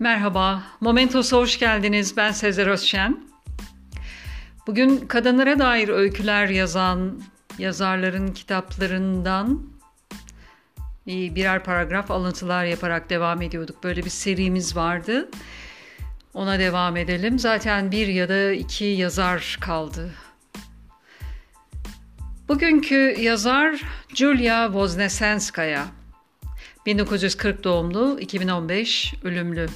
Merhaba, Momentos'a hoş geldiniz. Ben Sezer Özşen. Bugün kadınlara dair öyküler yazan yazarların kitaplarından birer paragraf alıntılar yaparak devam ediyorduk. Böyle bir serimiz vardı. Ona devam edelim. Zaten bir ya da iki yazar kaldı. Bugünkü yazar Julia Woznesenskaya. 1940 doğumlu, 2015 ölümlü.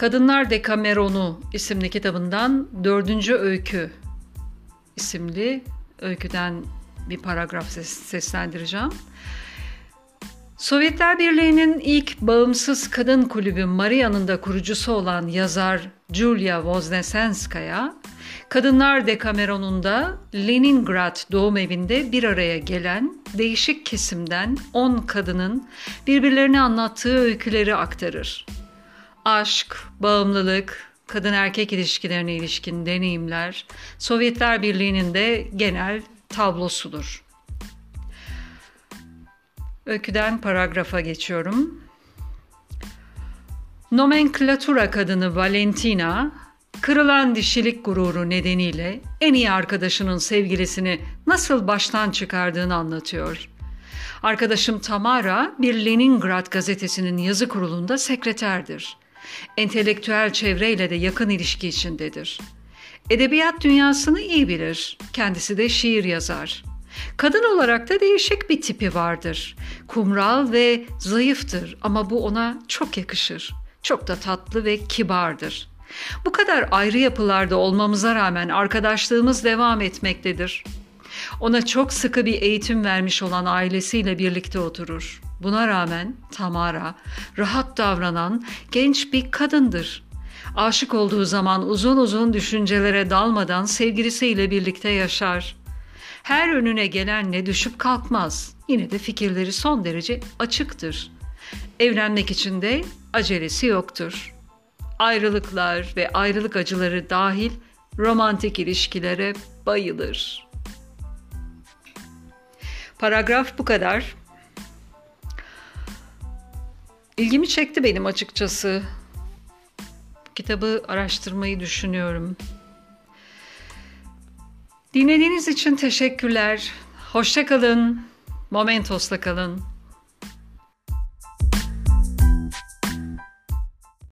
Kadınlar Dekameronu isimli kitabından Dördüncü Öykü isimli öyküden bir paragraf ses, seslendireceğim. Sovyetler Birliği'nin ilk bağımsız kadın kulübü Maria'nın da kurucusu olan yazar Julia Woznesenskaya, Kadınlar Dekameron'unda Leningrad doğum evinde bir araya gelen değişik kesimden 10 kadının birbirlerini anlattığı öyküleri aktarır aşk, bağımlılık, kadın erkek ilişkilerine ilişkin deneyimler Sovyetler Birliği'nin de genel tablosudur. Öyküden paragrafa geçiyorum. Nomenklatura kadını Valentina, kırılan dişilik gururu nedeniyle en iyi arkadaşının sevgilisini nasıl baştan çıkardığını anlatıyor. Arkadaşım Tamara bir Leningrad gazetesinin yazı kurulunda sekreterdir entelektüel çevreyle de yakın ilişki içindedir. Edebiyat dünyasını iyi bilir. Kendisi de şiir yazar. Kadın olarak da değişik bir tipi vardır. Kumral ve zayıftır ama bu ona çok yakışır. Çok da tatlı ve kibardır. Bu kadar ayrı yapılarda olmamıza rağmen arkadaşlığımız devam etmektedir. Ona çok sıkı bir eğitim vermiş olan ailesiyle birlikte oturur. Buna rağmen Tamara rahat davranan genç bir kadındır. Aşık olduğu zaman uzun uzun düşüncelere dalmadan sevgilisiyle birlikte yaşar. Her önüne gelenle düşüp kalkmaz. Yine de fikirleri son derece açıktır. Evlenmek için de acelesi yoktur. Ayrılıklar ve ayrılık acıları dahil romantik ilişkilere bayılır. Paragraf bu kadar. İlgimi çekti benim açıkçası. Kitabı araştırmayı düşünüyorum. Dinlediğiniz için teşekkürler. Hoşça kalın. Momentos'la kalın.